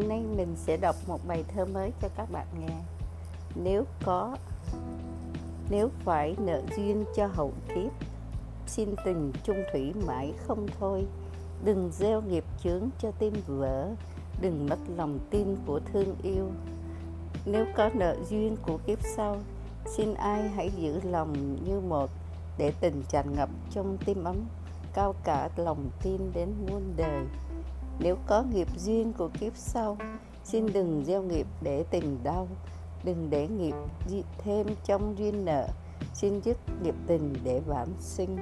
nay mình sẽ đọc một bài thơ mới cho các bạn nghe. Nếu có, nếu phải nợ duyên cho hậu kiếp, xin tình chung thủy mãi không thôi. Đừng gieo nghiệp chướng cho tim vỡ, đừng mất lòng tin của thương yêu. Nếu có nợ duyên của kiếp sau, xin ai hãy giữ lòng như một để tình tràn ngập trong tim ấm, cao cả lòng tin đến muôn đời nếu có nghiệp duyên của kiếp sau, xin đừng gieo nghiệp để tình đau. Đừng để nghiệp thêm trong duyên nợ, xin dứt nghiệp tình để vãng sinh.